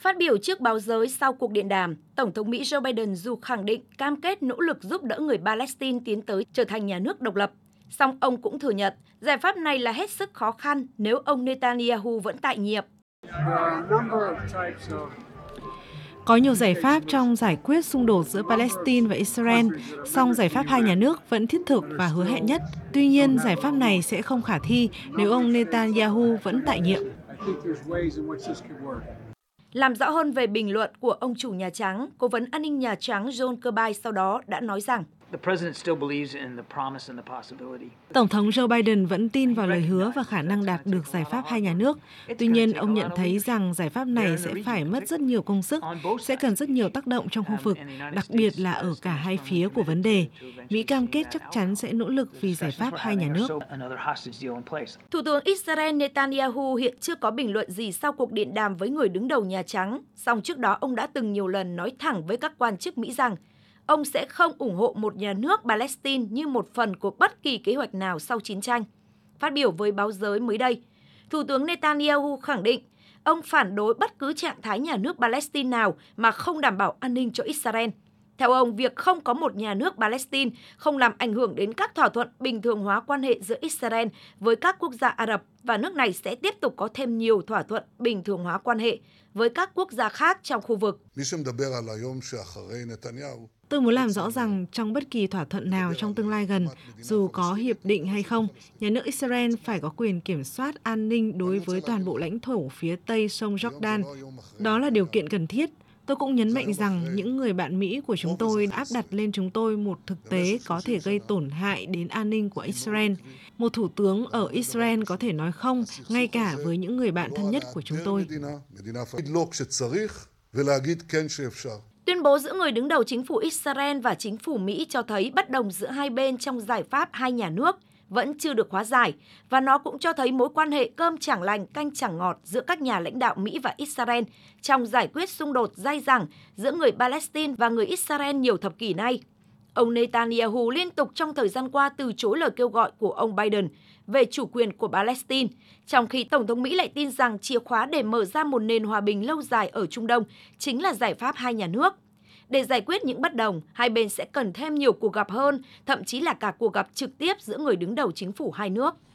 Phát biểu trước báo giới sau cuộc điện đàm, Tổng thống Mỹ Joe Biden dù khẳng định cam kết nỗ lực giúp đỡ người Palestine tiến tới trở thành nhà nước độc lập, song ông cũng thừa nhận giải pháp này là hết sức khó khăn nếu ông Netanyahu vẫn tại nhiệm. Có nhiều giải pháp trong giải quyết xung đột giữa Palestine và Israel, song giải pháp hai nhà nước vẫn thiết thực và hứa hẹn nhất. Tuy nhiên, giải pháp này sẽ không khả thi nếu ông Netanyahu vẫn tại nhiệm. Làm rõ hơn về bình luận của ông chủ Nhà Trắng, Cố vấn an ninh Nhà Trắng John Kirby sau đó đã nói rằng Tổng thống Joe Biden vẫn tin vào lời hứa và khả năng đạt được giải pháp hai nhà nước. Tuy nhiên, ông nhận thấy rằng giải pháp này sẽ phải mất rất nhiều công sức, sẽ cần rất nhiều tác động trong khu vực, đặc biệt là ở cả hai phía của vấn đề. Mỹ cam kết chắc chắn sẽ nỗ lực vì giải pháp hai nhà nước. Thủ tướng Israel Netanyahu hiện chưa có bình luận gì sau cuộc điện đàm với người đứng đầu Nhà Trắng, song trước đó ông đã từng nhiều lần nói thẳng với các quan chức Mỹ rằng ông sẽ không ủng hộ một nhà nước Palestine như một phần của bất kỳ kế hoạch nào sau chiến tranh. Phát biểu với báo giới mới đây, Thủ tướng Netanyahu khẳng định ông phản đối bất cứ trạng thái nhà nước Palestine nào mà không đảm bảo an ninh cho Israel. Theo ông, việc không có một nhà nước Palestine không làm ảnh hưởng đến các thỏa thuận bình thường hóa quan hệ giữa Israel với các quốc gia Ả Rập và nước này sẽ tiếp tục có thêm nhiều thỏa thuận bình thường hóa quan hệ với các quốc gia khác trong khu vực. Tôi muốn làm rõ rằng trong bất kỳ thỏa thuận nào trong tương lai gần, dù có hiệp định hay không, nhà nước Israel phải có quyền kiểm soát an ninh đối với toàn bộ lãnh thổ phía tây sông Jordan. Đó là điều kiện cần thiết. Tôi cũng nhấn mạnh rằng những người bạn Mỹ của chúng tôi áp đặt lên chúng tôi một thực tế có thể gây tổn hại đến an ninh của Israel. Một thủ tướng ở Israel có thể nói không, ngay cả với những người bạn thân nhất của chúng tôi. Tuyên bố giữa người đứng đầu chính phủ Israel và chính phủ Mỹ cho thấy bất đồng giữa hai bên trong giải pháp hai nhà nước vẫn chưa được hóa giải và nó cũng cho thấy mối quan hệ cơm chẳng lành canh chẳng ngọt giữa các nhà lãnh đạo Mỹ và Israel trong giải quyết xung đột dai dẳng giữa người Palestine và người Israel nhiều thập kỷ nay. Ông Netanyahu liên tục trong thời gian qua từ chối lời kêu gọi của ông Biden về chủ quyền của Palestine, trong khi Tổng thống Mỹ lại tin rằng chìa khóa để mở ra một nền hòa bình lâu dài ở Trung Đông chính là giải pháp hai nhà nước. Để giải quyết những bất đồng, hai bên sẽ cần thêm nhiều cuộc gặp hơn, thậm chí là cả cuộc gặp trực tiếp giữa người đứng đầu chính phủ hai nước.